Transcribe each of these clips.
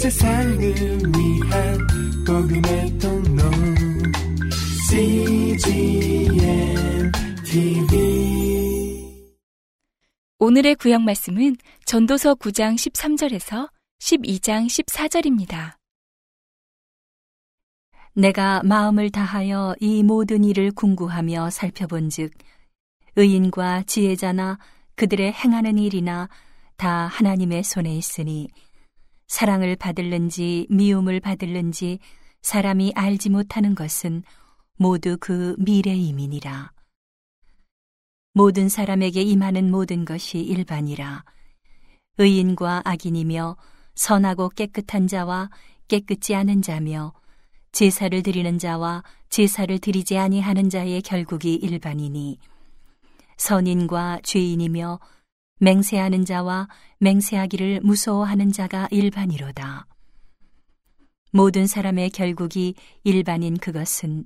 세상을 위한 복음의 통로 CGM TV 오늘의 구약 말씀은 전도서 9장 13절에서 12장 14절입니다. 내가 마음을 다하여 이 모든 일을 궁구하며 살펴본즉 의인과 지혜자나 그들의 행하는 일이나 다 하나님의 손에 있으니 사랑을 받을는지 미움을 받을는지 사람이 알지 못하는 것은 모두 그 미래임이니라. 모든 사람에게 임하는 모든 것이 일반이라. 의인과 악인이며 선하고 깨끗한 자와 깨끗지 않은 자며 제사를 드리는 자와 제사를 드리지 아니하는 자의 결국이 일반이니 선인과 죄인이며 맹세하는 자와 맹세하기를 무서워하는 자가 일반이로다. 모든 사람의 결국이 일반인 그것은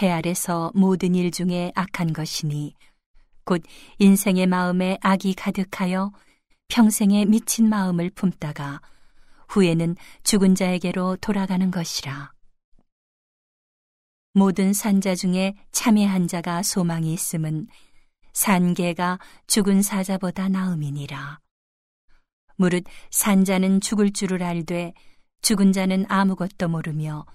해 아래서 모든 일 중에 악한 것이니 곧 인생의 마음에 악이 가득하여 평생에 미친 마음을 품다가 후에는 죽은 자에게로 돌아가는 것이라. 모든 산자 중에 참회한 자가 소망이 있음은 산개가 죽은 사자보다 나음이니라. 무릇 산자는 죽을 줄을 알되 죽은 자는 아무것도 모르며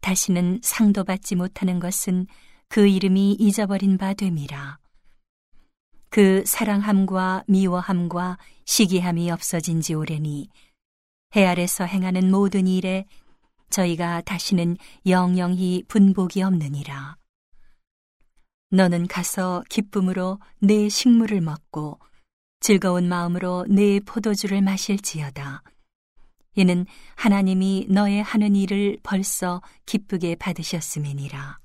다시는 상도 받지 못하는 것은 그 이름이 잊어버린 바 됨이라. 그 사랑함과 미워함과 시기함이 없어진 지 오래니 해 아래서 행하는 모든 일에 저희가 다시는 영영히 분복이 없느니라. 너는 가서 기쁨으로 내 식물을 먹고 즐거운 마음으로 내 포도주를 마실지어다. 이는 하나님이 너의 하는 일을 벌써 기쁘게 받으셨음이니라.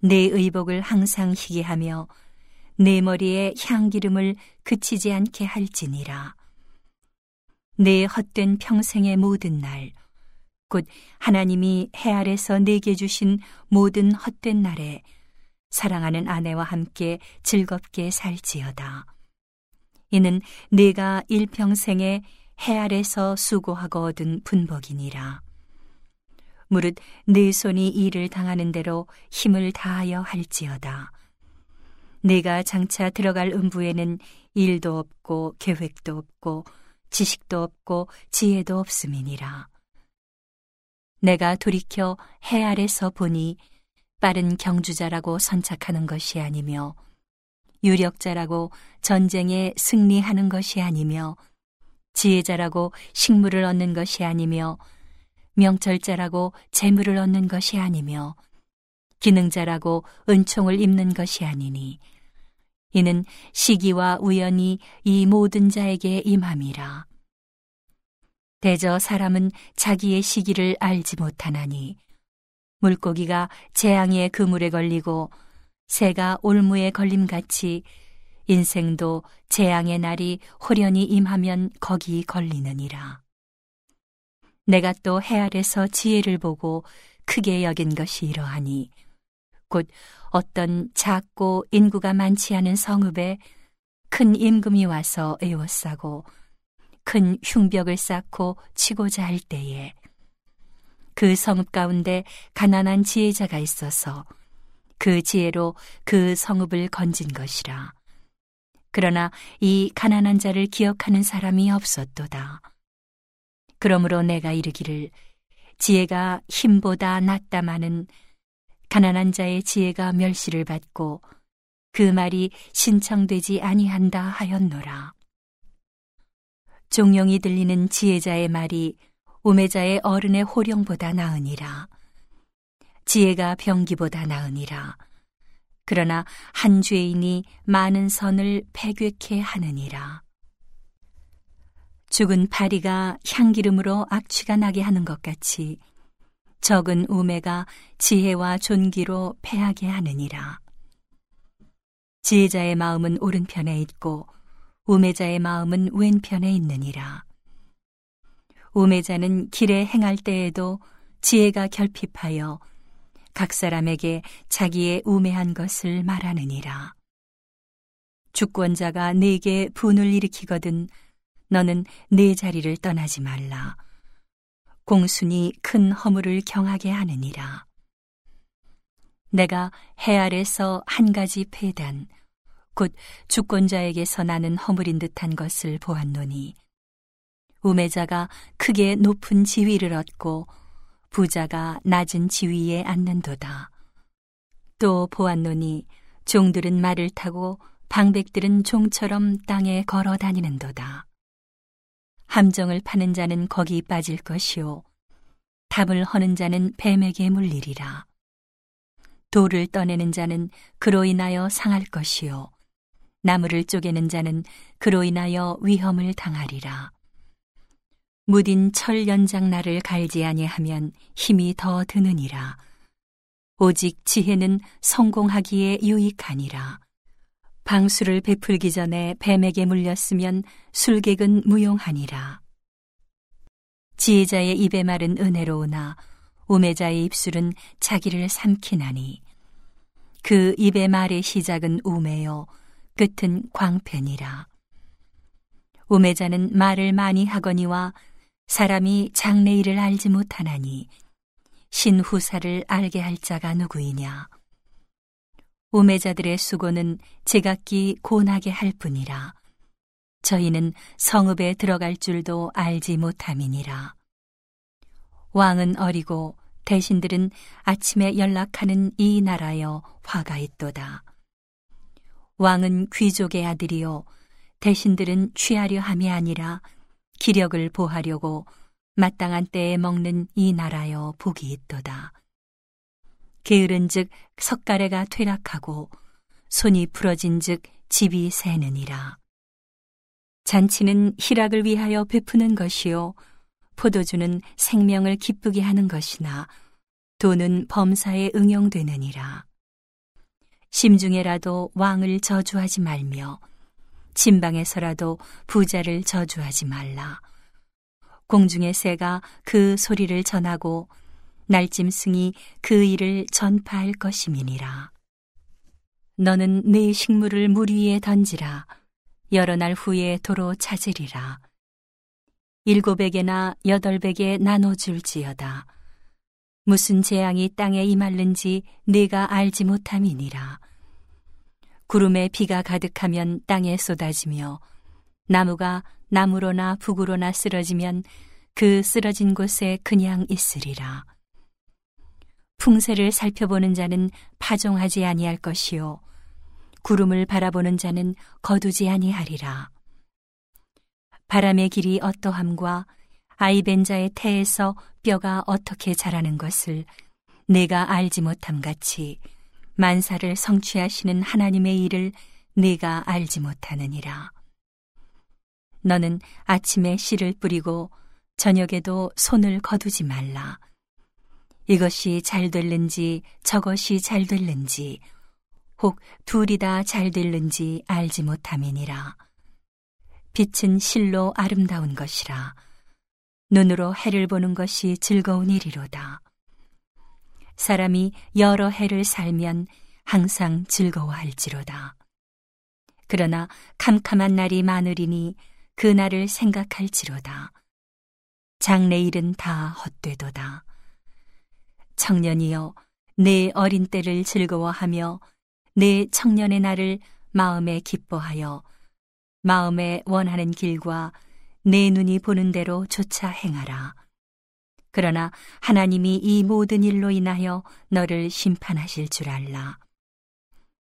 내 의복을 항상 희게 하며 내 머리에 향기름을 그치지 않게 할지니라. 내 헛된 평생의 모든 날, 곧 하나님이 해 아래서 내게 주신 모든 헛된 날에 사랑하는 아내와 함께 즐겁게 살지어다. 이는 네가 일평생에 해 아래서 수고하고 얻은 분복이니라. 무릇 네 손이 일을 당하는 대로 힘을 다하여 할지어다. 내가 장차 들어갈 음부에는 일도 없고 계획도 없고 지식도 없고 지혜도 없음이니라. 내가 돌이켜 해 아래서 보니 빠른 경주자라고 선착하는 것이 아니며 유력자라고 전쟁에 승리하는 것이 아니며 지혜자라고 식물을 얻는 것이 아니며 명철자라고 재물을 얻는 것이 아니며 기능자라고 은총을 입는 것이 아니니 이는 시기와 우연이 이 모든 자에게 임함이라. 대저 사람은 자기의 시기를 알지 못하나니 물고기가 재앙의 그물에 걸리고 새가 올무에 걸림같이 인생도 재앙의 날이 호련히 임하면 거기 걸리느니라. 내가 또 해 아래서 지혜를 보고 크게 여긴 것이 이러하니 곧 어떤 작고 인구가 많지 않은 성읍에 큰 임금이 와서 에워싸고 큰 흉벽을 쌓고 치고자 할 때에 그 성읍 가운데 가난한 지혜자가 있어서 그 지혜로 그 성읍을 건진 것이라. 그러나 이 가난한 자를 기억하는 사람이 없었도다. 그러므로 내가 이르기를 지혜가 힘보다 낫다마는 가난한 자의 지혜가 멸시를 받고 그 말이 신청되지 아니한다 하였노라. 종용이 들리는 지혜자의 말이 우매자의 어른의 호령보다 나으니라. 지혜가 병기보다 나으니라. 그러나 한 죄인이 많은 선을 패괴케 하느니라. 죽은 파리가 향기름으로 악취가 나게 하는 것 같이 적은 우매가 지혜와 존귀로 패하게 하느니라. 지혜자의 마음은 오른편에 있고 우매자의 마음은 왼편에 있느니라. 우매자는 길에 행할 때에도 지혜가 결핍하여 각 사람에게 자기의 우매한 것을 말하느니라. 주권자가 내게 분을 일으키거든 너는 내 자리를 떠나지 말라. 공순이 큰 허물을 경하게 하느니라. 내가 해 아래서 한 가지 폐단, 곧 주권자에게서 나는 허물인 듯한 것을 보았노니, 우매자가 크게 높은 지위를 얻고 부자가 낮은 지위에 앉는도다. 또 보았노니 종들은 말을 타고 방백들은 종처럼 땅에 걸어 다니는도다. 함정을 파는 자는 거기 빠질 것이요. 답을 허는 자는 뱀에게 물리리라. 돌을 떠내는 자는 그로 인하여 상할 것이요. 나무를 쪼개는 자는 그로 인하여 위험을 당하리라. 무딘 철 연장날을 갈지 아니하면 힘이 더 드느니라. 오직 지혜는 성공하기에 유익하니라. 방수를 베풀기 전에 뱀에게 물렸으면 술객은 무용하니라. 지혜자의 입의 말은 은혜로우나 우매자의 입술은 자기를 삼키나니 그 입의 말의 시작은 우매요 끝은 광편이라. 우매자는 말을 많이 하거니와 사람이 장래일을 알지 못하나니 신후사를 알게 할 자가 누구이냐. 우매자들의 수고는 제각기 고나게 할 뿐이라. 저희는 성읍에 들어갈 줄도 알지 못함이니라. 왕은 어리고 대신들은 아침에 연락하는 이 나라여 화가 있도다. 왕은 귀족의 아들이요 대신들은 취하려 함이 아니라 기력을 보하려고 마땅한 때에 먹는 이 나라여 복이 있도다. 게으른즉 석가래가 퇴락하고 손이 부러진즉 집이 새느니라. 잔치는 희락을 위하여 베푸는 것이요 포도주는 생명을 기쁘게 하는 것이나 돈은 범사에 응용되느니라. 심중에라도 왕을 저주하지 말며 진방에서라도 부자를 저주하지 말라. 공중의 새가 그 소리를 전하고 날짐승이 그 일을 전파할 것임이니라. 너는 네 식물을 물 위에 던지라. 여러 날 후에 도로 찾으리라. 일곱에게나 여덟백에 나눠줄지어다. 무슨 재앙이 땅에 임할는지 네가 알지 못함이니라. 구름에 비가 가득하면 땅에 쏟아지며 나무가 나무로나 북으로나 쓰러지면 그 쓰러진 곳에 그냥 있으리라. 풍세를 살펴보는 자는 파종하지 아니할 것이요 구름을 바라보는 자는 거두지 아니하리라. 바람의 길이 어떠함과 아이벤 자의 태에서 뼈가 어떻게 자라는 것을 내가 알지 못함 같이 만사를 성취하시는 하나님의 일을 네가 알지 못하느니라. 너는 아침에 씨를 뿌리고 저녁에도 손을 거두지 말라. 이것이 잘 될는지 저것이 잘 될는지 혹 둘이 다 잘 될는지 알지 못함이니라. 빛은 실로 아름다운 것이라. 눈으로 해를 보는 것이 즐거운 일이로다. 사람이 여러 해를 살면 항상 즐거워할지로다. 그러나 캄캄한 날이 많으리니 그 날을 생각할지로다. 장래일은 다 헛되도다. 청년이여, 내 어린 때를 즐거워하며 내 청년의 날을 마음에 기뻐하여 마음에 원하는 길과 내 눈이 보는 대로 조차 행하라. 그러나 하나님이 이 모든 일로 인하여 너를 심판하실 줄 알라.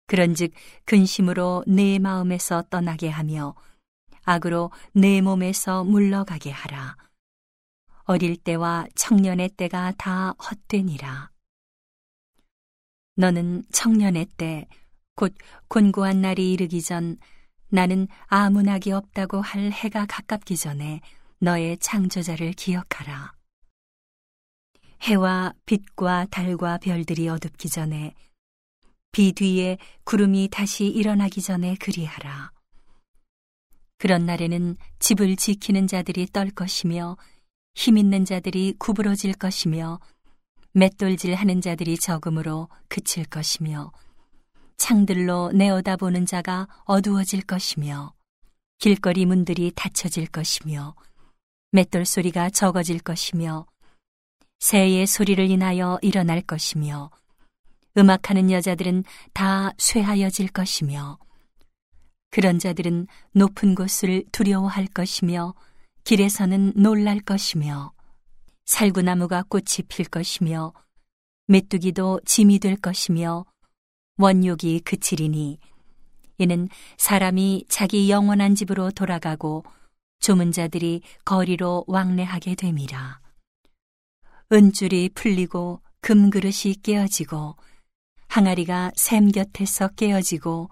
그런즉 근심으로 내 마음에서 떠나게 하며 악으로 내 몸에서 물러가게 하라. 어릴 때와 청년의 때가 다 헛되니라. 너는 청년의 때, 곧 곤고한 날이 이르기 전 나는 아무 낙이 없다고 할 해가 가깝기 전에 너의 창조자를 기억하라. 해와 빛과 달과 별들이 어둡기 전에 비 뒤에 구름이 다시 일어나기 전에 그리하라. 그런 날에는 집을 지키는 자들이 떨 것이며 힘 있는 자들이 구부러질 것이며 맷돌질 하는 자들이 적음으로 그칠 것이며 창들로 내어다보는 자가 어두워질 것이며 길거리 문들이 닫혀질 것이며 맷돌 소리가 적어질 것이며 새의 소리를 인하여 일어날 것이며 음악하는 여자들은 다 쇠하여질 것이며 그런 자들은 높은 곳을 두려워할 것이며 길에서는 놀랄 것이며 살구나무가 꽃이 필 것이며 메뚜기도 짐이 될 것이며 원욕이 그치리니 이는 사람이 자기 영원한 집으로 돌아가고 조문 자들이 거리로 왕래하게 됨이라. 은줄이 풀리고 금그릇이 깨어지고 항아리가 샘 곁에서 깨어지고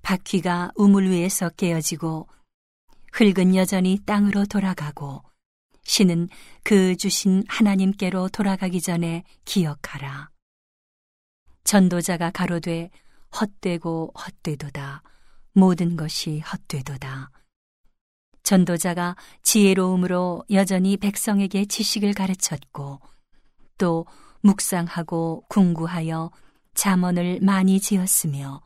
바퀴가 우물 위에서 깨어지고 흙은 여전히 땅으로 돌아가고 신은 그 주신 하나님께로 돌아가기 전에 기억하라. 전도자가 가로되 헛되고 헛되도다. 모든 것이 헛되도다. 전도자가 지혜로움으로 여전히 백성에게 지식을 가르쳤고 또 묵상하고 궁구하여 잠언을 많이 지었으며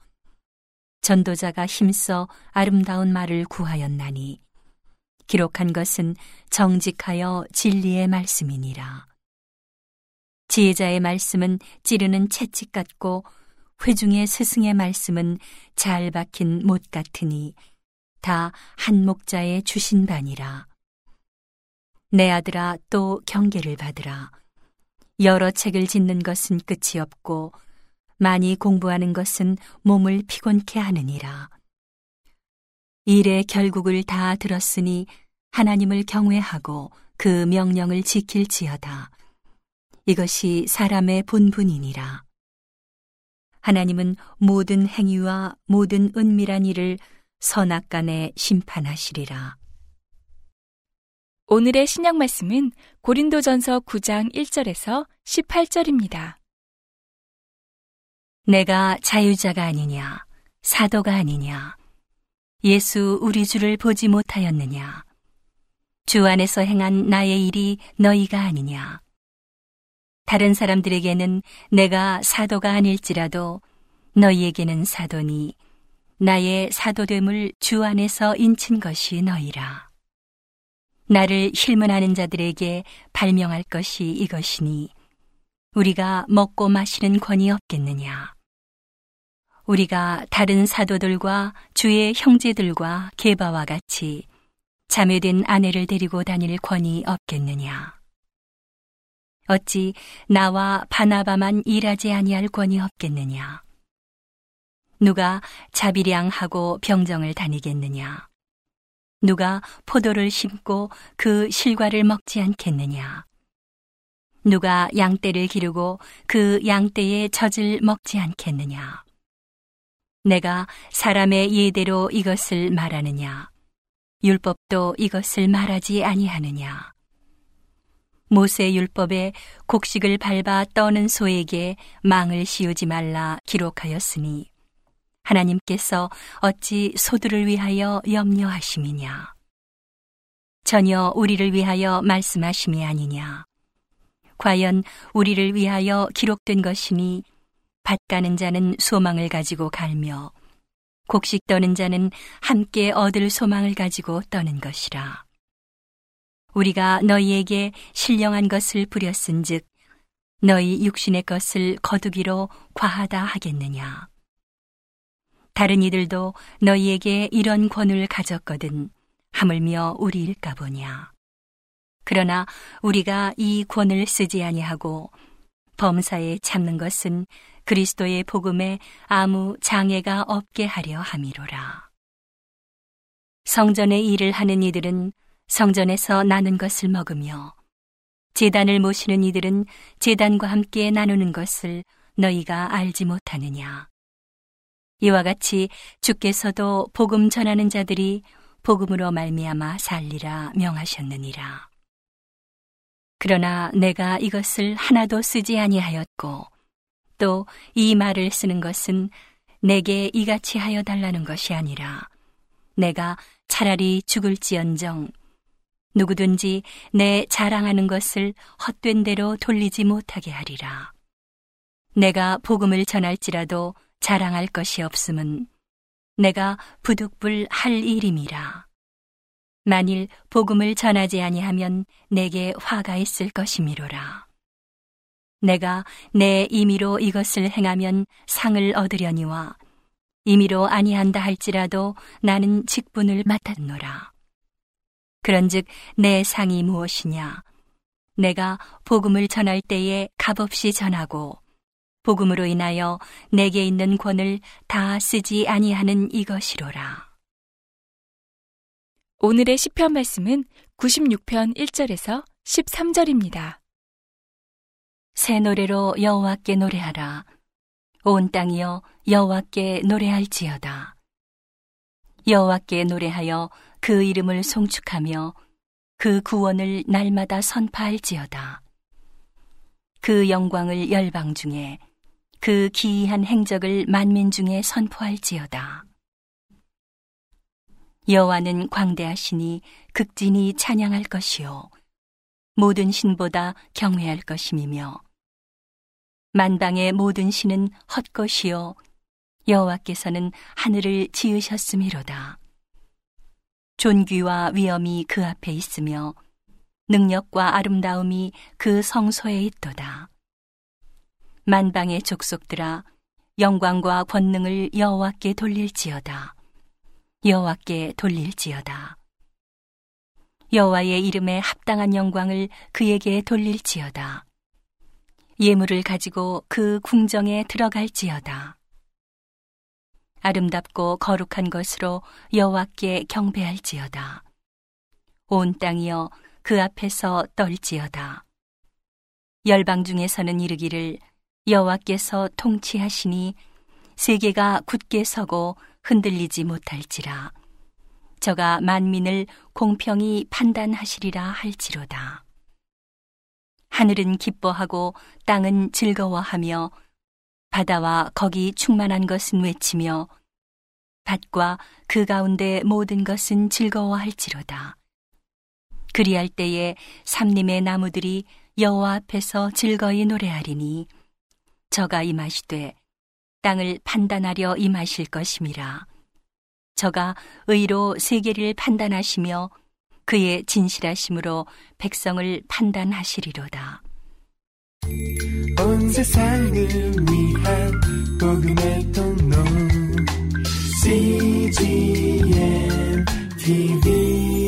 전도자가 힘써 아름다운 말을 구하였나니 기록한 것은 정직하여 진리의 말씀이니라. 지혜자의 말씀은 찌르는 채찍 같고 회중의 스승의 말씀은 잘 박힌 못 같으니 다 한 목자의 주신 바니라. 내 아들아 또 경계를 받으라. 여러 책을 짓는 것은 끝이 없고 많이 공부하는 것은 몸을 피곤케 하느니라. 일의 결국을 다 들었으니 하나님을 경외하고 그 명령을 지킬지어다. 이것이 사람의 본분이니라. 하나님은 모든 행위와 모든 은밀한 일을 선악간에 심판하시리라. 오늘의 신약 말씀은 고린도전서 9장 1절에서 18절입니다. 내가 자유자가 아니냐, 사도가 아니냐, 예수 우리 주를 보지 못하였느냐, 주 안에서 행한 나의 일이 너희가 아니냐. 다른 사람들에게는 내가 사도가 아닐지라도 너희에게는 사도니 나의 사도됨을 주 안에서 인친 것이 너희라. 나를 힐문하는 자들에게 발명할 것이 이것이니 우리가 먹고 마시는 권이 없겠느냐. 우리가 다른 사도들과 주의 형제들과 개바와 같이 자매된 아내를 데리고 다닐 권이 없겠느냐. 어찌 나와 바나바만 일하지 아니할 권이 없겠느냐. 누가 자비량하고 병정을 다니겠느냐. 누가 포도를 심고 그 실과를 먹지 않겠느냐. 누가 양떼를 기르고 그 양떼의 젖을 먹지 않겠느냐. 내가 사람의 예대로 이것을 말하느냐? 율법도 이것을 말하지 아니하느냐? 모세 율법에 곡식을 밟아 떠는 소에게 망을 씌우지 말라 기록하였으니 하나님께서 어찌 소들을 위하여 염려하심이냐? 전혀 우리를 위하여 말씀하심이 아니냐? 과연 우리를 위하여 기록된 것이니 밭 가는 자는 소망을 가지고 갈며 곡식 떠는 자는 함께 얻을 소망을 가지고 떠는 것이라. 우리가 너희에게 신령한 것을 부렸은즉 너희 육신의 것을 거두기로 과하다 하겠느냐. 다른 이들도 너희에게 이런 권을 가졌거든 하물며 우리일까 보냐. 그러나 우리가 이 권을 쓰지 아니하고 범사에 참는 것은 그리스도의 복음에 아무 장애가 없게 하려 함이로라. 성전의 일을 하는 이들은 성전에서 나눈 것을 먹으며 재단을 모시는 이들은 재단과 함께 나누는 것을 너희가 알지 못하느냐. 이와 같이 주께서도 복음 전하는 자들이 복음으로 말미암아 살리라 명하셨느니라. 그러나 내가 이것을 하나도 쓰지 아니하였고 또 이 말을 쓰는 것은 내게 이같이 하여 달라는 것이 아니라 내가 차라리 죽을지언정 누구든지 내 자랑하는 것을 헛된 대로 돌리지 못하게 하리라. 내가 복음을 전할지라도 자랑할 것이 없음은 내가 부득불 할 일임이라. 만일 복음을 전하지 아니하면 내게 화가 있을 것이미로라. 내가 내 임의로 이것을 행하면 상을 얻으려니와 임의로 아니한다 할지라도 나는 직분을 맡았노라. 그런즉 내 상이 무엇이냐? 내가 복음을 전할 때에 값없이 전하고 복음으로 인하여 내게 있는 권을 다 쓰지 아니하는 이것이로라. 오늘의 시편 말씀은 96편 1절에서 13절입니다. 새 노래로 여호와께 노래하라. 온 땅이여 여호와께 노래할지어다. 여호와께 노래하여 그 이름을 송축하며 그 구원을 날마다 선파할지어다. 그 영광을 열방 중에 그 기이한 행적을 만민 중에 선포할지어다. 여호와는 광대하시니 극진히 찬양할 것이요 모든 신보다 경외할 것임이며 만방의 모든 신은 헛것이요 여호와께서는 하늘을 지으셨음이로다. 존귀와 위엄이 그 앞에 있으며 능력과 아름다움이 그 성소에 있도다. 만방의 족속들아 영광과 권능을 여호와께 돌릴지어다. 여호와께 돌릴지어다. 여호와의 이름에 합당한 영광을 그에게 돌릴지어다. 예물을 가지고 그 궁정에 들어갈지어다. 아름답고 거룩한 것으로 여호와께 경배할지어다. 온 땅이여 그 앞에서 떨지어다. 열방 중에서는 이르기를 여호와께서 통치하시니 세계가 굳게 서고 흔들리지 못할지라. 저가 만민을 공평히 판단하시리라 할지로다. 하늘은 기뻐하고 땅은 즐거워하며 바다와 거기 충만한 것은 외치며 밭과 그 가운데 모든 것은 즐거워할지로다. 그리할 때에 삼림의 나무들이 여호와 앞에서 즐거이 노래하리니 저가 임하시되 땅을 판단하려 임하실 것임이라. 저가 의로 세계를 판단하시며 그의 진실하심으로 백성을 판단하시리로다. 온 세상을 위한 복음의 통로 CGM TV